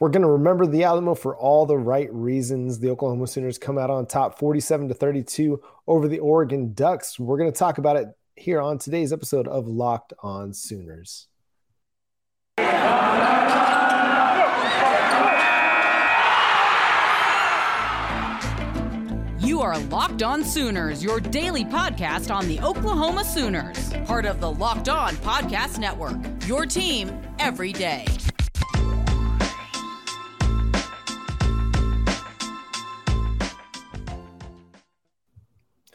We're going to remember the Alamo for all the right reasons. The Oklahoma Sooners come out on top 47 to 32 over the Oregon Ducks. We're going to talk about it here on today's episode of Locked On Sooners. You are Locked On Sooners, your daily podcast on the Oklahoma Sooners, part of the Locked On Podcast Network. Your team every day.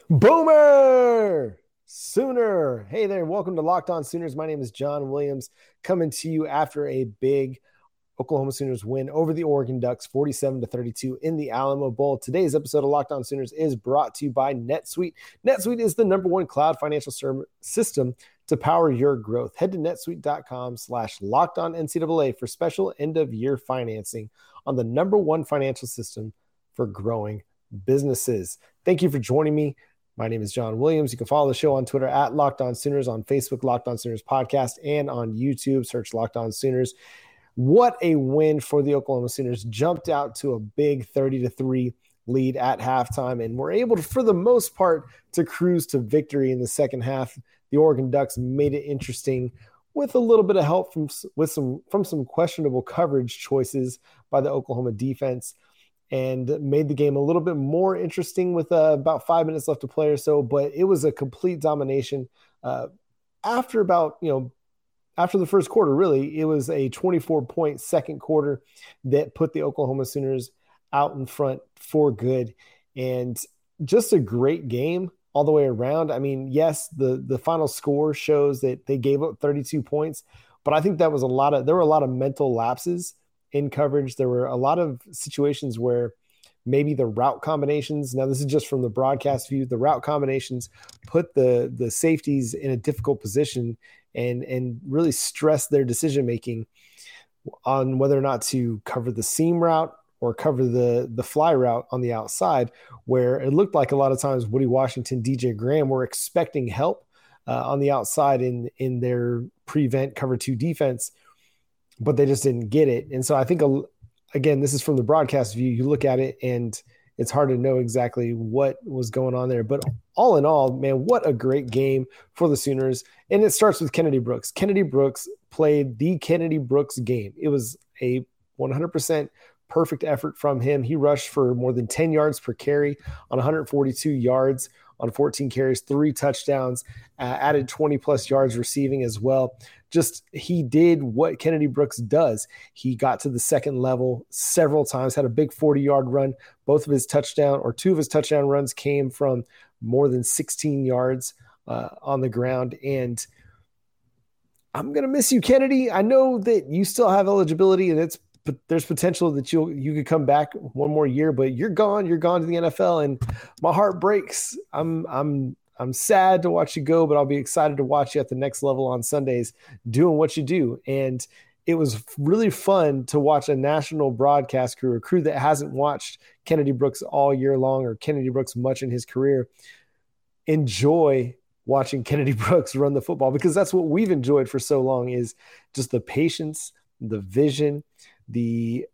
Boomer Sooner. Hey there, welcome to Locked On Sooners. My name is John Williams, coming to you after a big Oklahoma Sooners win over the Oregon Ducks 47 to 32 in the Alamo Bowl. Today's episode of Locked On Sooners is brought to you by NetSuite. NetSuite is the number one cloud financial system to power your growth. Head to netsuite.com slash locked on NCAA for special end of year financing on the number one financial system for growing businesses. Thank you for joining me. My name is John Williams. You can follow the show on Twitter at Locked On Sooners, on Facebook, Locked On Sooners Podcast, and on YouTube, search Locked On Sooners. What a win for the Oklahoma Sooners. Jumped out to a big 30 to 3 lead at halftime and were able to, for the most part, to cruise to victory in the second half. The Oregon Ducks made it interesting with a little bit of help from with some from some questionable coverage choices by the Oklahoma defense and made the game a little bit more interesting with uh, about five minutes left to play or so. But it was a complete domination. Uh, after about, you know, after the first quarter, really, it was a 24 point second quarter that put the Oklahoma Sooners out in front for good. And just a great game all the way around. I mean, yes, the the final score shows that they gave up 32 points, but I think that was a lot of there were a lot of mental lapses in coverage. There were a lot of situations where maybe the route combinations. Now, this is just from the broadcast view. The route combinations put the the safeties in a difficult position and and really stress their decision making on whether or not to cover the seam route or cover the the fly route on the outside, where it looked like a lot of times Woody Washington, DJ Graham were expecting help uh, on the outside in in their prevent cover two defense but they just didn't get it. And so I think, again, this is from the broadcast view. You look at it and it's hard to know exactly what was going on there. But all in all, man, what a great game for the Sooners. And it starts with Kennedy Brooks. Kennedy Brooks played the Kennedy Brooks game. It was a 100% perfect effort from him. He rushed for more than 10 yards per carry on 142 yards on 14 carries, three touchdowns, uh, added 20 plus yards receiving as well. Just he did what Kennedy Brooks does. He got to the second level several times, had a big 40 yard run. Both of his touchdown or two of his touchdown runs came from more than 16 yards uh, on the ground. And I'm gonna miss you, Kennedy. I know that you still have eligibility, and it's but there's potential that you you could come back one more year, but you're gone. You're gone to the NFL, and my heart breaks. I'm I'm I'm sad to watch you go, but I'll be excited to watch you at the next level on Sundays doing what you do. And it was really fun to watch a national broadcast crew, a crew that hasn't watched Kennedy Brooks all year long or Kennedy Brooks much in his career, enjoy watching Kennedy Brooks run the football because that's what we've enjoyed for so long is just the patience, the vision, the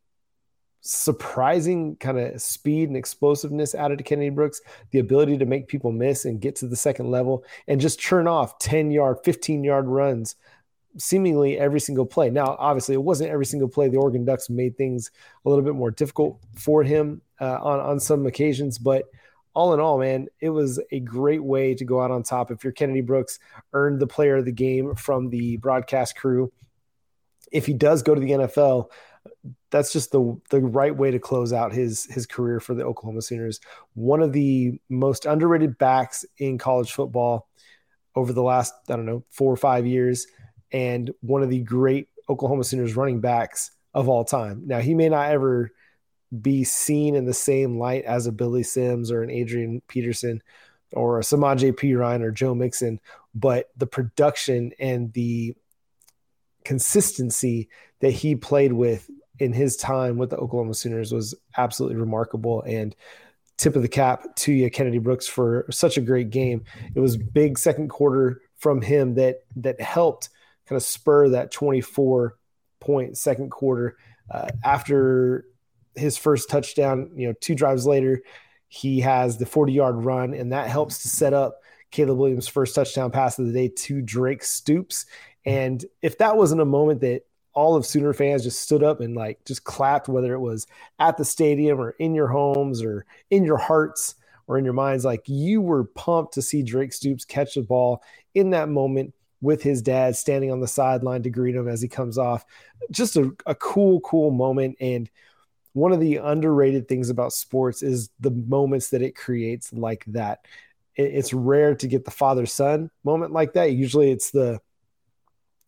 surprising kind of speed and explosiveness out of Kennedy Brooks, the ability to make people miss and get to the second level and just churn off 10 yard, 15 yard runs seemingly every single play. Now, obviously, it wasn't every single play. The Oregon Ducks made things a little bit more difficult for him uh, on, on some occasions, but all in all, man, it was a great way to go out on top. If you're Kennedy Brooks, earned the player of the game from the broadcast crew. If he does go to the NFL, that's just the the right way to close out his his career for the Oklahoma Sooners. One of the most underrated backs in college football over the last I don't know four or five years, and one of the great Oklahoma Sooners running backs of all time. Now he may not ever be seen in the same light as a Billy Sims or an Adrian Peterson or a Samaj P. Ryan or Joe Mixon, but the production and the consistency that he played with in his time with the Oklahoma Sooners was absolutely remarkable. And tip of the cap to you, Kennedy Brooks, for such a great game. It was big second quarter from him that that helped kind of spur that 24 point second quarter. Uh, after his first touchdown, you know, two drives later, he has the 40 yard run, and that helps to set up Caleb Williams' first touchdown pass of the day to Drake Stoops. And if that wasn't a moment that all of Sooner fans just stood up and like just clapped, whether it was at the stadium or in your homes or in your hearts or in your minds, like you were pumped to see Drake Stoops catch the ball in that moment with his dad standing on the sideline to greet him as he comes off. Just a, a cool, cool moment. And one of the underrated things about sports is the moments that it creates like that. It's rare to get the father son moment like that. Usually it's the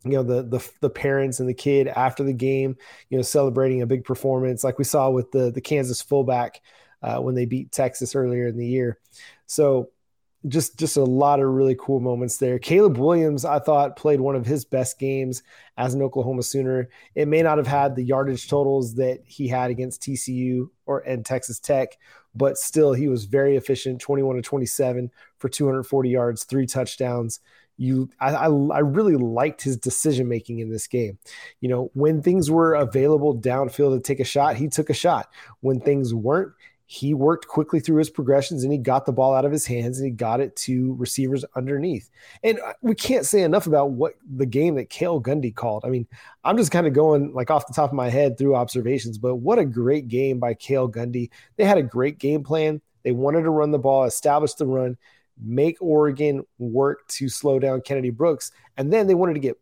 you know the the the parents and the kid after the game, you know, celebrating a big performance, like we saw with the the Kansas fullback uh, when they beat Texas earlier in the year. So just just a lot of really cool moments there. Caleb Williams, I thought, played one of his best games as an Oklahoma Sooner. It may not have had the yardage totals that he had against TCU or and Texas Tech, but still he was very efficient, 21 to 27 for 240 yards, three touchdowns you I, I, I really liked his decision making in this game. You know, when things were available downfield to take a shot, he took a shot. When things weren't, he worked quickly through his progressions and he got the ball out of his hands and he got it to receivers underneath. And uh, we can't say enough about what the game that Cale Gundy called. I mean, I'm just kind of going like off the top of my head through observations, but what a great game by Cale Gundy. They had a great game plan. They wanted to run the ball, establish the run make Oregon work to slow down Kennedy Brooks. And then they wanted to get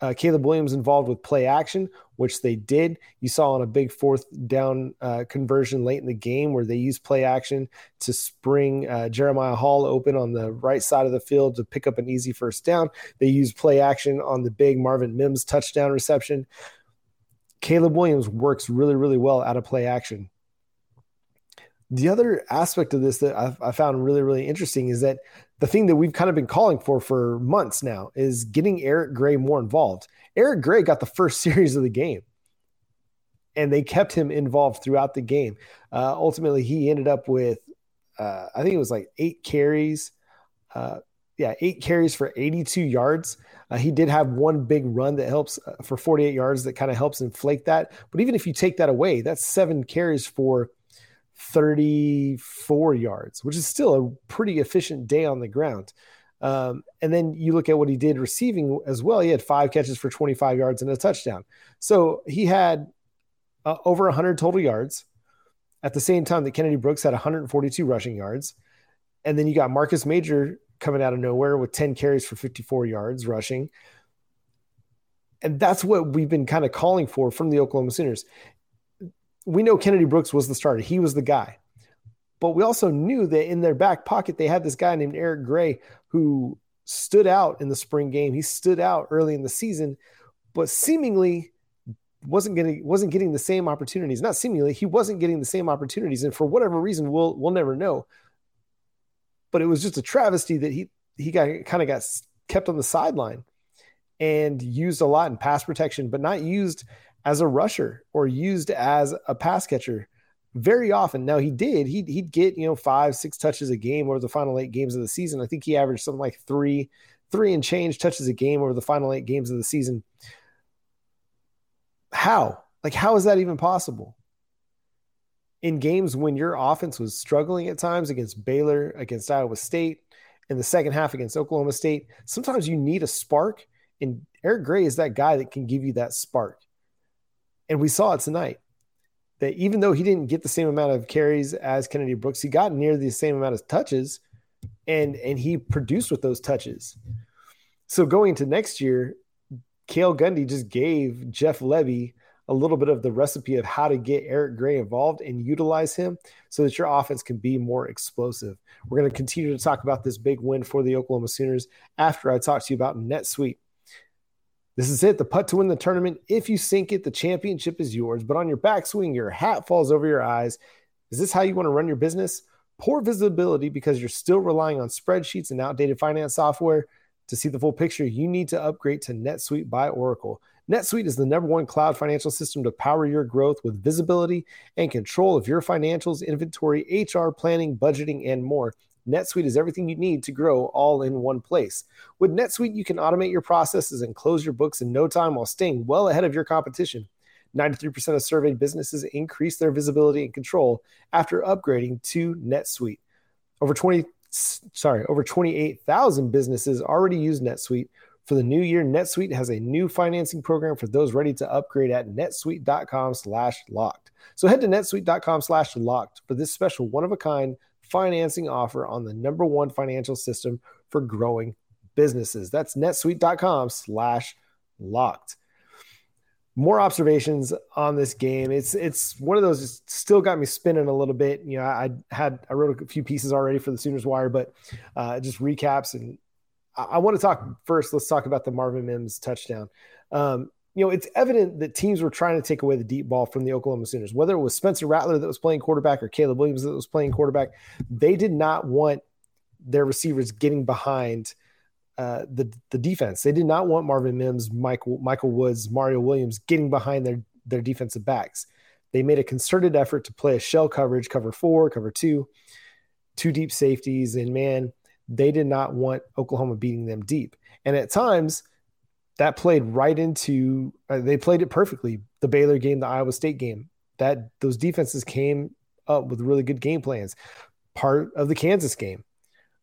uh, Caleb Williams involved with play action, which they did. You saw on a big fourth down uh, conversion late in the game where they used play action to spring uh, Jeremiah Hall open on the right side of the field to pick up an easy first down. They used play action on the big Marvin Mims touchdown reception. Caleb Williams works really, really well out of play action the other aspect of this that I've, I found really, really interesting is that the thing that we've kind of been calling for for months now is getting Eric Gray more involved. Eric Gray got the first series of the game, and they kept him involved throughout the game. Uh, ultimately, he ended up with, uh, I think it was like eight carries. Uh, yeah, eight carries for 82 yards. Uh, he did have one big run that helps uh, for 48 yards that kind of helps inflate that. But even if you take that away, that's seven carries for 34 yards, which is still a pretty efficient day on the ground. Um, and then you look at what he did receiving as well. He had five catches for 25 yards and a touchdown. So he had uh, over 100 total yards at the same time that Kennedy Brooks had 142 rushing yards. And then you got Marcus Major coming out of nowhere with 10 carries for 54 yards rushing. And that's what we've been kind of calling for from the Oklahoma Sooners we know Kennedy Brooks was the starter. He was the guy. But we also knew that in their back pocket, they had this guy named Eric Gray who stood out in the spring game. He stood out early in the season, but seemingly wasn't getting wasn't getting the same opportunities. Not seemingly, he wasn't getting the same opportunities. And for whatever reason, we'll we'll never know. But it was just a travesty that he he got kind of got kept on the sideline and used a lot in pass protection, but not used as a rusher or used as a pass catcher very often. Now he did. He'd, he'd get, you know, five, six touches a game over the final eight games of the season. I think he averaged something like three, three and change touches a game over the final eight games of the season. How? Like, how is that even possible? In games when your offense was struggling at times against Baylor, against Iowa State, in the second half against Oklahoma State, sometimes you need a spark. And Eric Gray is that guy that can give you that spark. And we saw it tonight that even though he didn't get the same amount of carries as Kennedy Brooks, he got near the same amount of touches and and he produced with those touches. So going into next year, Cale Gundy just gave Jeff Lebby a little bit of the recipe of how to get Eric Gray involved and utilize him so that your offense can be more explosive. We're going to continue to talk about this big win for the Oklahoma Sooners after I talk to you about NetSuite. This is it, the putt to win the tournament. If you sink it, the championship is yours. But on your backswing, your hat falls over your eyes. Is this how you want to run your business? Poor visibility because you're still relying on spreadsheets and outdated finance software. To see the full picture, you need to upgrade to NetSuite by Oracle. NetSuite is the number one cloud financial system to power your growth with visibility and control of your financials, inventory, HR, planning, budgeting, and more NetSuite is everything you need to grow all in one place. With NetSuite, you can automate your processes and close your books in no time while staying well ahead of your competition. 93% of surveyed businesses increase their visibility and control after upgrading to NetSuite. Over 20 sorry, over 28,000 businesses already use NetSuite. For the new year, NetSuite has a new financing program for those ready to upgrade at netsuite.com/locked. So head to netsuite.com/locked for this special one-of-a-kind financing offer on the number one financial system for growing businesses. That's netsuite.com slash locked. more observations on this game. It's it's one of those still got me spinning a little bit. You know, I, had I wrote a few pieces already for the Sooners Wire, but uh, just recaps and I, I, want to talk first. Let's talk about the Marvin Mims touchdown. Um, you know, it's evident that teams were trying to take away the deep ball from the Oklahoma Sooners, whether it was Spencer Rattler that was playing quarterback or Caleb Williams that was playing quarterback. They did not want their receivers getting behind uh, the the defense. They did not want Marvin Mims, Michael Michael Woods, Mario Williams getting behind their their defensive backs. They made a concerted effort to play a shell coverage, cover four, cover two, two deep safeties, and man, they did not want Oklahoma beating them deep. And at times, that played right into uh, they played it perfectly. The Baylor game, the Iowa State game, that those defenses came up with really good game plans. Part of the Kansas game,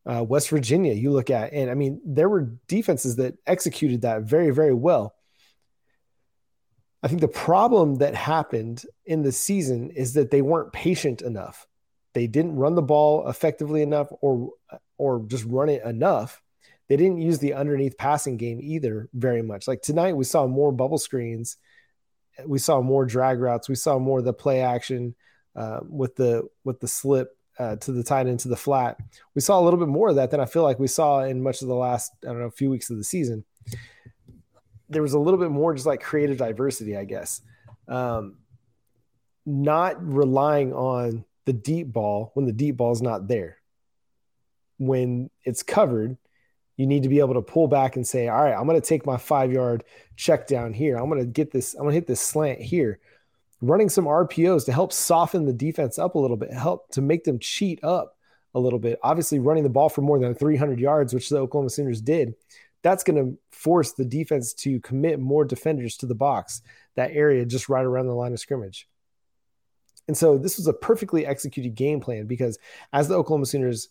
uh, West Virginia, you look at, and I mean, there were defenses that executed that very, very well. I think the problem that happened in the season is that they weren't patient enough. They didn't run the ball effectively enough, or or just run it enough. They didn't use the underneath passing game either very much. Like tonight, we saw more bubble screens, we saw more drag routes, we saw more of the play action uh, with the with the slip uh, to the tight end to the flat. We saw a little bit more of that than I feel like we saw in much of the last, I don't know, few weeks of the season. There was a little bit more just like creative diversity, I guess. Um, not relying on the deep ball when the deep ball is not there. When it's covered, you need to be able to pull back and say, all right, I'm going to take my five yard check down here. I'm going to get this, I'm going to hit this slant here running some RPOs to help soften the defense up a little bit, help to make them cheat up a little bit. Obviously, running the ball for more than 300 yards, which the Oklahoma Sooners did, that's going to force the defense to commit more defenders to the box, that area just right around the line of scrimmage. And so this was a perfectly executed game plan because as the Oklahoma Sooners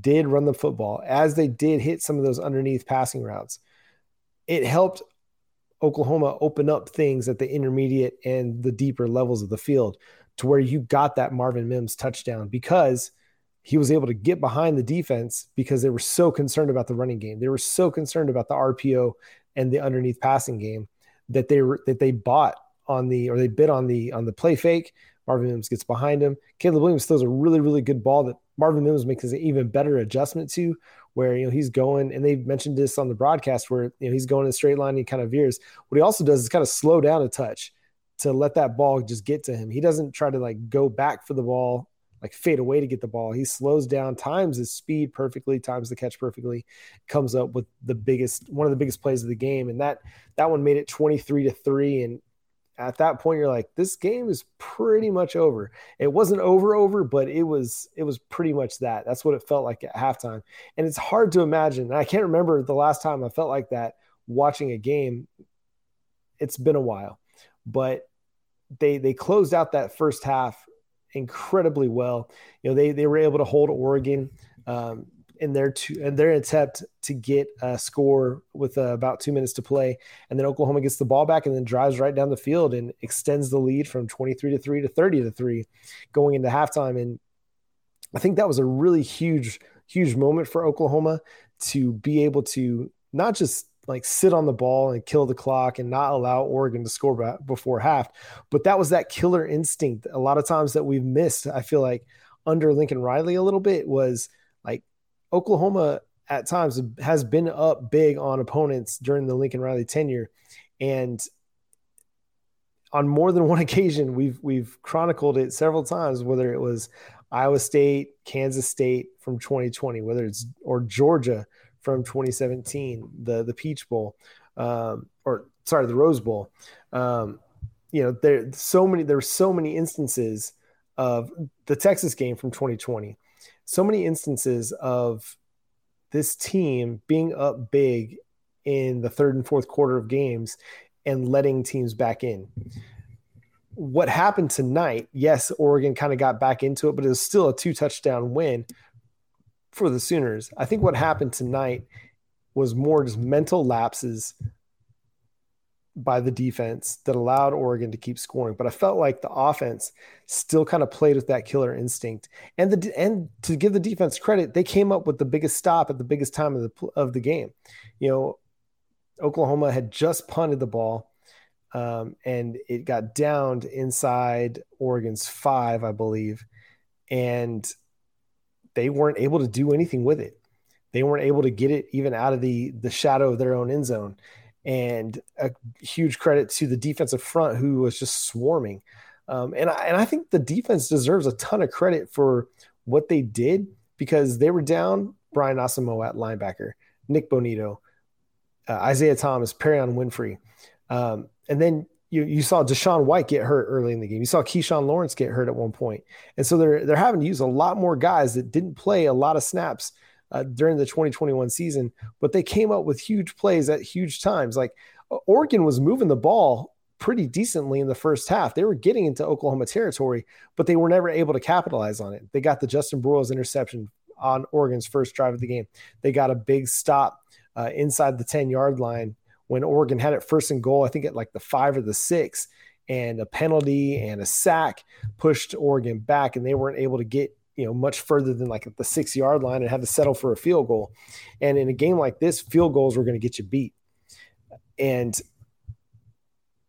did run the football, as they did hit some of those underneath passing routes, it helped Oklahoma open up things at the intermediate and the deeper levels of the field to where you got that Marvin Mims touchdown because he was able to get behind the defense because they were so concerned about the running game. They were so concerned about the RPO and the underneath passing game that they were that they bought on the or they bid on the on the play fake. Marvin Mims gets behind him. Caleb Williams throws a really really good ball that Marvin Mims makes an even better adjustment to where you know he's going and they mentioned this on the broadcast where you know he's going in a straight line and he kind of veers. What he also does is kind of slow down a touch to let that ball just get to him. He doesn't try to like go back for the ball like fade away to get the ball. He slows down times his speed perfectly times the catch perfectly comes up with the biggest one of the biggest plays of the game. And that that one made it 23 to 3 and at that point you're like this game is pretty much over. It wasn't over over but it was it was pretty much that. That's what it felt like at halftime. And it's hard to imagine i can't remember the last time i felt like that watching a game. It's been a while but they they closed out that first half incredibly well. You know they they were able to hold oregon um, in their two in their attempt to get a score with uh, about two minutes to play, and then Oklahoma gets the ball back and then drives right down the field and extends the lead from 23 to three to 30 to three, going into halftime. And I think that was a really huge, huge moment for Oklahoma to be able to not just like sit on the ball and kill the clock and not allow Oregon to score before half, but that was that killer instinct. A lot of times that we've missed, I feel like under Lincoln Riley a little bit was Oklahoma at times has been up big on opponents during the Lincoln Riley tenure, and on more than one occasion we've we've chronicled it several times. Whether it was Iowa State, Kansas State from 2020, whether it's or Georgia from 2017, the the Peach Bowl, um, or sorry, the Rose Bowl. Um, you know, there so many there were so many instances of the Texas game from 2020 so many instances of this team being up big in the third and fourth quarter of games and letting teams back in. What happened tonight? Yes, Oregon kind of got back into it, but it was still a two touchdown win for the Sooners. I think what happened tonight was more just mental lapses by the defense that allowed Oregon to keep scoring. But I felt like the offense still kind of played with that killer instinct. And the and to give the defense credit, they came up with the biggest stop at the biggest time of the of the game. You know, Oklahoma had just punted the ball, um, and it got downed inside Oregon's five, I believe, and they weren't able to do anything with it. They weren't able to get it even out of the the shadow of their own end zone and a huge credit to the defensive front who was just swarming. Um, and I, and I think the defense deserves a ton of credit for what they did because they were down Brian Asamoah at linebacker, Nik Bonitto, uh, Isaiah Thomas, Perrion Winfrey, um, and then you you saw DaShaun White get hurt early in the game. You saw Keyshawn Lawrence get hurt at one point, and so they're they're having to use a lot more guys that didn't play a lot of snaps uh, during the 2021 season, but they came up with huge plays at huge times. Like Oregon was moving the ball pretty decently in the first half. They were getting into Oklahoma territory, but they were never able to capitalize on it. They got the Justin Broiles interception on Oregon's first drive of the game. They got a big stop uh, inside the 10 yard line when Oregon had it first and goal, I think at like the five or the six, and a penalty and a sack pushed Oregon back, and they weren't able to get you know much further than like the six yard line and had to settle for a field goal. And in a game like this, field goals were going to get you beat. And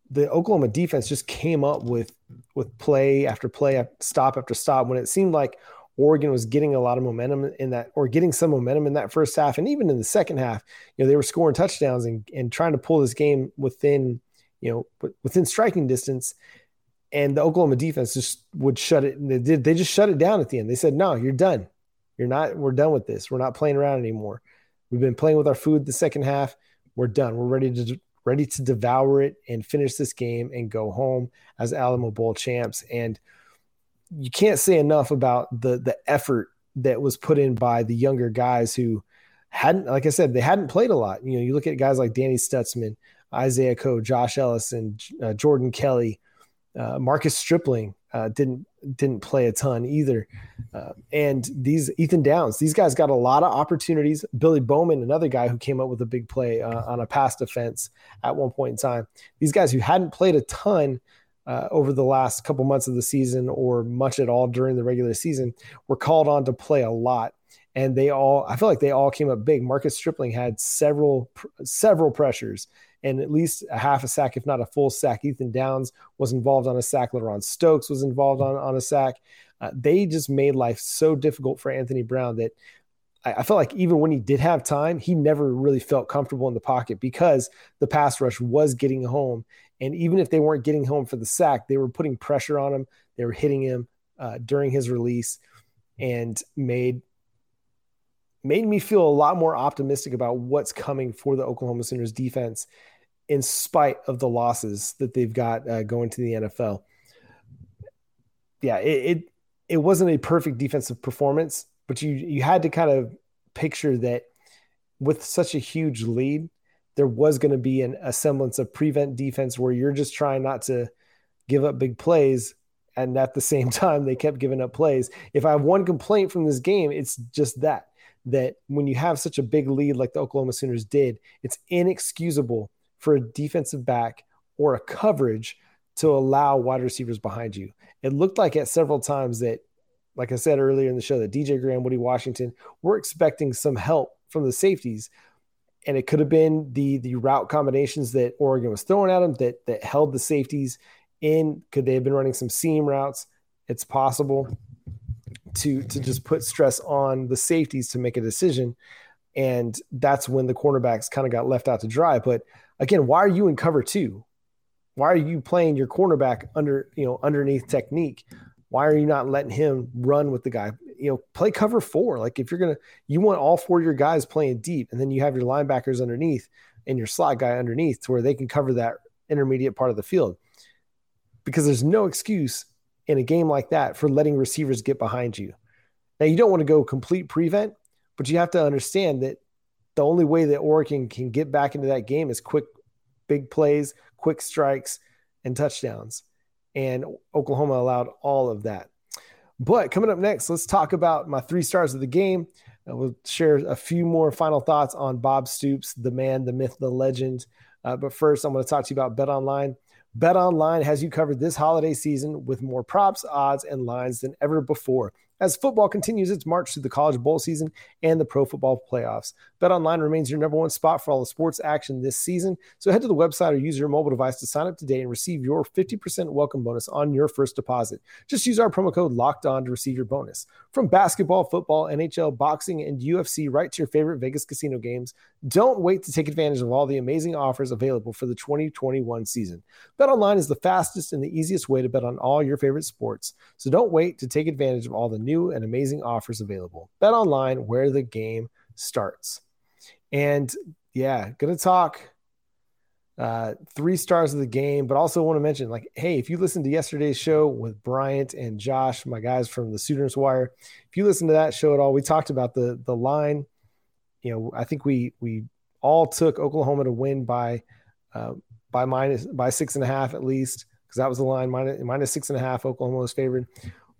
the Oklahoma defense just came up with with play after play, uh, stop after stop when it seemed like Oregon was getting a lot of momentum in that, or getting some momentum in that first half, and even in the second half, you know, they were scoring touchdowns and, and trying to pull this game within, you know, within striking distance and the Oklahoma defense just would shut it. They did. They just shut it down at the end. They said, "No, you're done. You're not. We're done with this. We're not playing around anymore. We've been playing with our food the second half. We're done. We're ready to ready to devour it and finish this game and go home as Alamo Bowl champs." And you can't say enough about the the effort that was put in by the younger guys who hadn't, like I said, they hadn't played a lot. You know, you look at guys like Danny Stutsman, Isaiah Coe, Josh Ellis, and uh, Jordan Kelley uh, Marcus Stripling uh, didn't didn't play a ton either, uh, and these Ethan Downs, these guys got a lot of opportunities. Billy Bowman, another guy who came up with a big play uh, on a pass defense at one point in time. These guys who hadn't played a ton uh, over the last couple months of the season or much at all during the regular season were called on to play a lot and they all i feel like they all came up big marcus stripling had several several pressures and at least a half a sack, if not a full sack. Ethan Downs was involved on a sack. LaRon Stokes was involved on, on a sack. Uh, they just made life so difficult for Anthony Brown that I, I felt like even when he did have time, he never really felt comfortable in the pocket because the pass rush was getting home. And even if they weren't getting home for the sack, they were putting pressure on him. They were hitting him uh, during his release and made made me feel a lot more optimistic about what's coming for the Oklahoma Sooners defense in spite of the losses that they've got uh, going to the NFL. Yeah, it, it it wasn't a perfect defensive performance, but you you had to kind of picture that with such a huge lead, there was going to be an, a semblance of prevent defense where you're just trying not to give up big plays. And at the same time, they kept giving up plays. If I have one complaint from this game, it's just that that when you have such a big lead like the Oklahoma Sooners did, it's inexcusable for a defensive back or a coverage to allow wide receivers behind you. It looked like at several times that, like I said earlier in the show, that DJ Graham, Woody Washington were expecting some help from the safeties. And it could have been the the route combinations that Oregon was throwing at them that that held the safeties in. Could they have been running some seam routes? It's possible to to just put stress on the safeties to make a decision. And that's when the cornerbacks kind of got left out to dry. But again, why are you in cover two? Why are you playing your cornerback under, you know, underneath technique? Why are you not letting him run with the guy? You know, play cover four. Like if you're gonna, you want all four of your guys playing deep, and then you have your linebackers underneath and your slot guy underneath to where they can cover that intermediate part of the field. Because there's no excuse in a game like that for letting receivers get behind you. Now, you don't want to go complete prevent, but you have to understand that the only way that Oregon can get back into that game is quick, big plays, quick strikes, and touchdowns. And Oklahoma allowed all of that. But coming up next, let's talk about my three stars of the game. Uh, we'll share a few more final thoughts on Bob Stoops, the man, the myth, the legend. Uh, but first, I'm going to talk to you about Bet Online. Bet Online has you covered this holiday season with more props, odds, and lines than ever before as football continues its march through the college bowl season and the pro football playoffs. BetOnline remains your number one spot for all the sports action this season. So head to the website or use your mobile device to sign up today and receive your 50% welcome bonus on your first deposit. Just use our promo code locked on to receive your bonus. From basketball, football, NHL, boxing, and UFC right to your favorite Vegas casino games, don't wait to take advantage of all the amazing offers available for the 2021 season. BetOnline is the fastest and the easiest way to bet on all your favorite sports. So don't wait to take advantage of all the new and amazing offers available. Bet online where the game starts. And yeah, gonna talk uh, three stars of the game, but also want to mention like, hey, if you listen to yesterday's show with Bryant and Josh, my guys from the Sooners Wire, if you listen to that show at all, we talked about the the line. You know, I think we we all took Oklahoma to win by uh, by minus by six and a half at least because that was the line minus minus six and a half. Oklahoma was favored.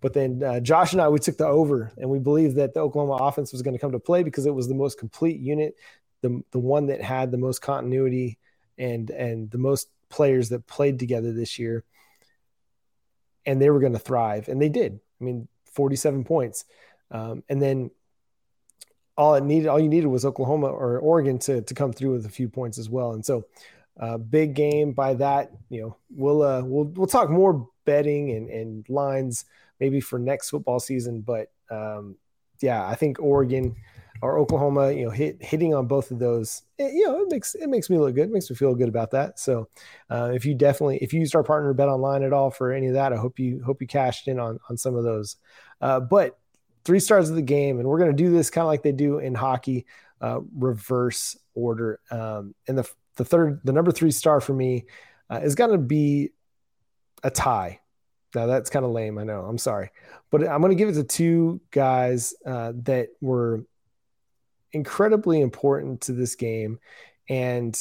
But then uh, Josh and I, we took the over, and we believed that the Oklahoma offense was going to come to play because it was the most complete unit, the the one that had the most continuity and and the most players that played together this year, and they were going to thrive, and they did. I mean, forty seven points, um, and then all it needed, all you needed was Oklahoma or Oregon to to come through with a few points as well, and so. Uh, big game by that, you know. We'll uh, we'll we'll talk more betting and, and lines maybe for next football season. But um, yeah, I think Oregon or Oklahoma, you know, hit hitting on both of those, it, you know, it makes it makes me look good, it makes me feel good about that. So uh, if you definitely if you used our partner bet online at all for any of that, I hope you hope you cashed in on on some of those. Uh, but three stars of the game, and we're going to do this kind of like they do in hockey, uh, reverse order. Um, and the the third, the number three star for me uh, is going to be a tie. Now that's kind of lame. I know. I'm sorry, but I'm going to give it to two guys uh, that were incredibly important to this game, and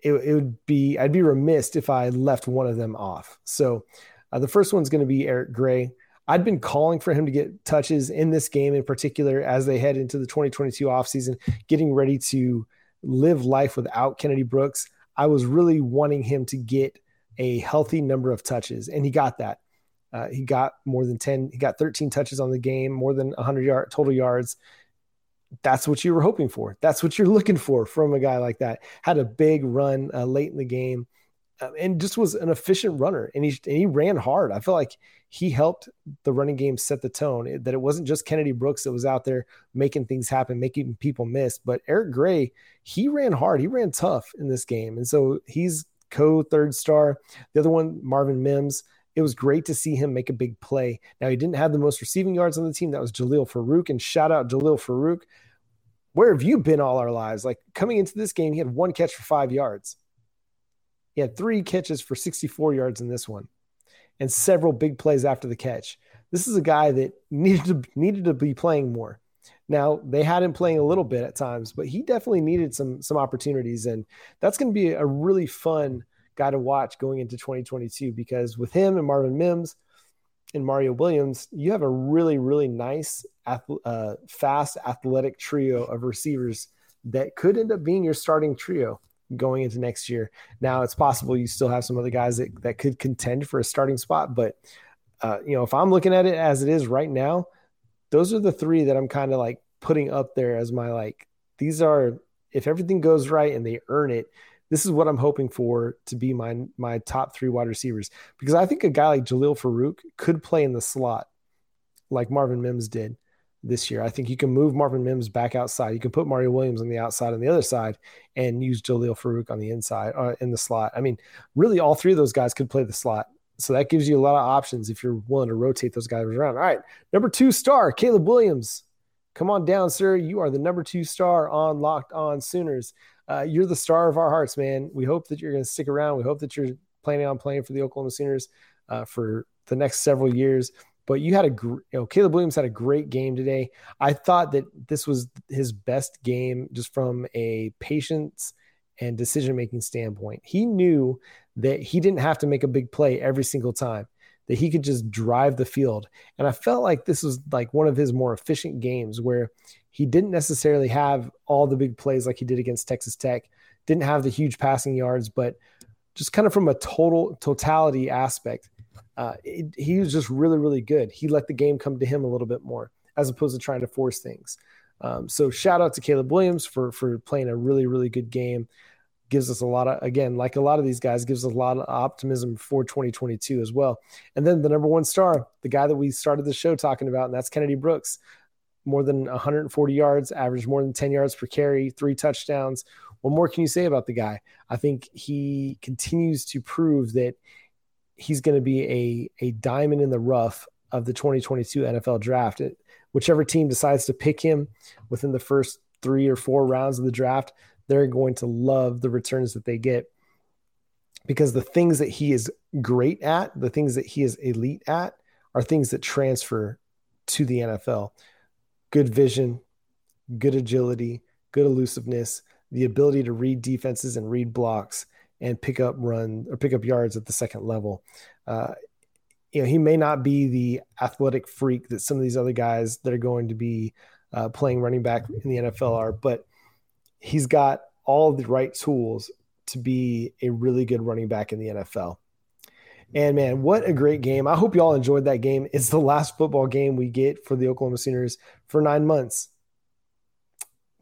it, it, would be I'd be remiss if I left one of them off. So uh, the first one's going to be Eric Gray. I'd been calling for him to get touches in this game in particular as they head into the 2022 offseason, getting ready to live life without Kennedy Brooks. I was really wanting him to get a healthy number of touches, and he got that. Uh, he got more than 10, he got 13 touches on the game, more than 100 yard total yards. That's what you were hoping for. That's what you're looking for from a guy like that. Had a big run uh, late in the game uh, and just was an efficient runner. And he, and he ran hard. I feel like he helped the running game set the tone it, that it wasn't just Kennedy Brooks that was out there making things happen, making people miss, but Eric Gray, he ran hard. He ran tough in this game. And so he's co third star. The other one, Marvin Mims, it was great to see him make a big play. Now, he didn't have the most receiving yards on the team. That was Jalil Farooq. And shout out Jalil Farooq. Where have you been all our lives? Like coming into this game, he had one catch for five yards. He had three catches for 64 yards in this one and several big plays after the catch. This is a guy that needed to needed to be playing more. Now they had him playing a little bit at times, but he definitely needed some some opportunities, and that's going to be a really fun guy to watch going into 2022 because with him and Marvin Mims and Mario Williams, you have a really, really nice, uh, fast, athletic trio of receivers that could end up being your starting trio going into next year. Now it's possible you still have some other guys that, that could contend for a starting spot, but uh, you know, if I'm looking at it as it is right now, those are the three that I'm kind of like putting up there as my like. These are if everything goes right and they earn it, this is what I'm hoping for to be my my top three wide receivers because I think a guy like Jalil Farooq could play in the slot like Marvin Mims did this year. I think you can move Marvin Mims back outside. You can put Mario Williams on the outside on the other side and use Jalil Farouk on the inside uh, in the slot. I mean, really, all three of those guys could play the slot. So that gives you a lot of options if you're willing to rotate those guys around. All right, number two star, Caleb Williams. Come on down, sir. You are the number two star on Locked On Sooners uh, you're the star of our hearts, man. We hope that you're going to stick around. We hope that you're planning on playing for the Oklahoma Sooners uh, for the next several years. But you had a, you know, Caleb Williams had a great game today. I thought that this was his best game just from a patience and decision making standpoint. He knew that he didn't have to make a big play every single time, that he could just drive the field. And I felt like this was like one of his more efficient games where he didn't necessarily have all the big plays like he did against Texas Tech, didn't have the huge passing yards, but just kind of from a total totality aspect, uh, it, he was just really, really good. He let the game come to him a little bit more as opposed to trying to force things. Um, so shout out to Caleb Williams for for playing a really, really good game. Gives us a lot of again, like a lot of these guys, gives us a lot of optimism for 2022 as well. And then the number one star, the guy that we started the show talking about, and that's Kennedy Brooks. More than 140 yards, averaged more than 10 yards per carry, three touchdowns. What more can you say about the guy? I think he continues to prove that he's going to be a, a diamond in the rough of the 2022 NFL draft. It, whichever team decides to pick him within the first three or four rounds of the draft, they're going to love the returns that they get because the things that he is great at, the things that he is elite at, are things that transfer to the NFL. Good vision, good agility, good elusiveness, the ability to read defenses and read blocks and pick up run or pick up yards at the second level. Uh, you know, he may not be the athletic freak that some of these other guys that are going to be uh, playing running back in the NFL are, but he's got all the right tools to be a really good running back in the NFL. And man, what a great game. I hope you all enjoyed that game. It's the last football game we get for the Oklahoma Sooners for nine months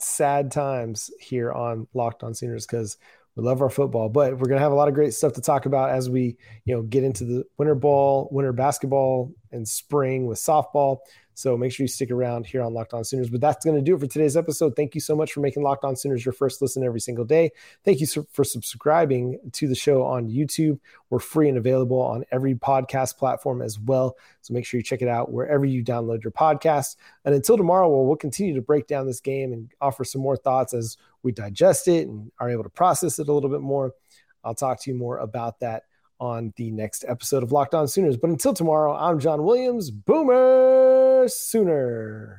sad times here on Locked On Sooners because we love our football, but we're gonna have a lot of great stuff to talk about as we, you know, get into the winter ball, winter basketball, and spring with softball. So make sure you stick around here on Locked On Sooners. But that's going to do it for today's episode. Thank you so much for making Locked On Sooners your first listen every single day. Thank you for subscribing to the show on YouTube. We're free and available on every podcast platform as well. So make sure you check it out wherever you download your podcast. And until tomorrow, well, we'll continue to break down this game and offer some more thoughts as we digest it and are able to process it a little bit more. I'll talk to you more about that on the next episode of Locked On Sooners. But until tomorrow, I'm John Williams. Boomer Sooner.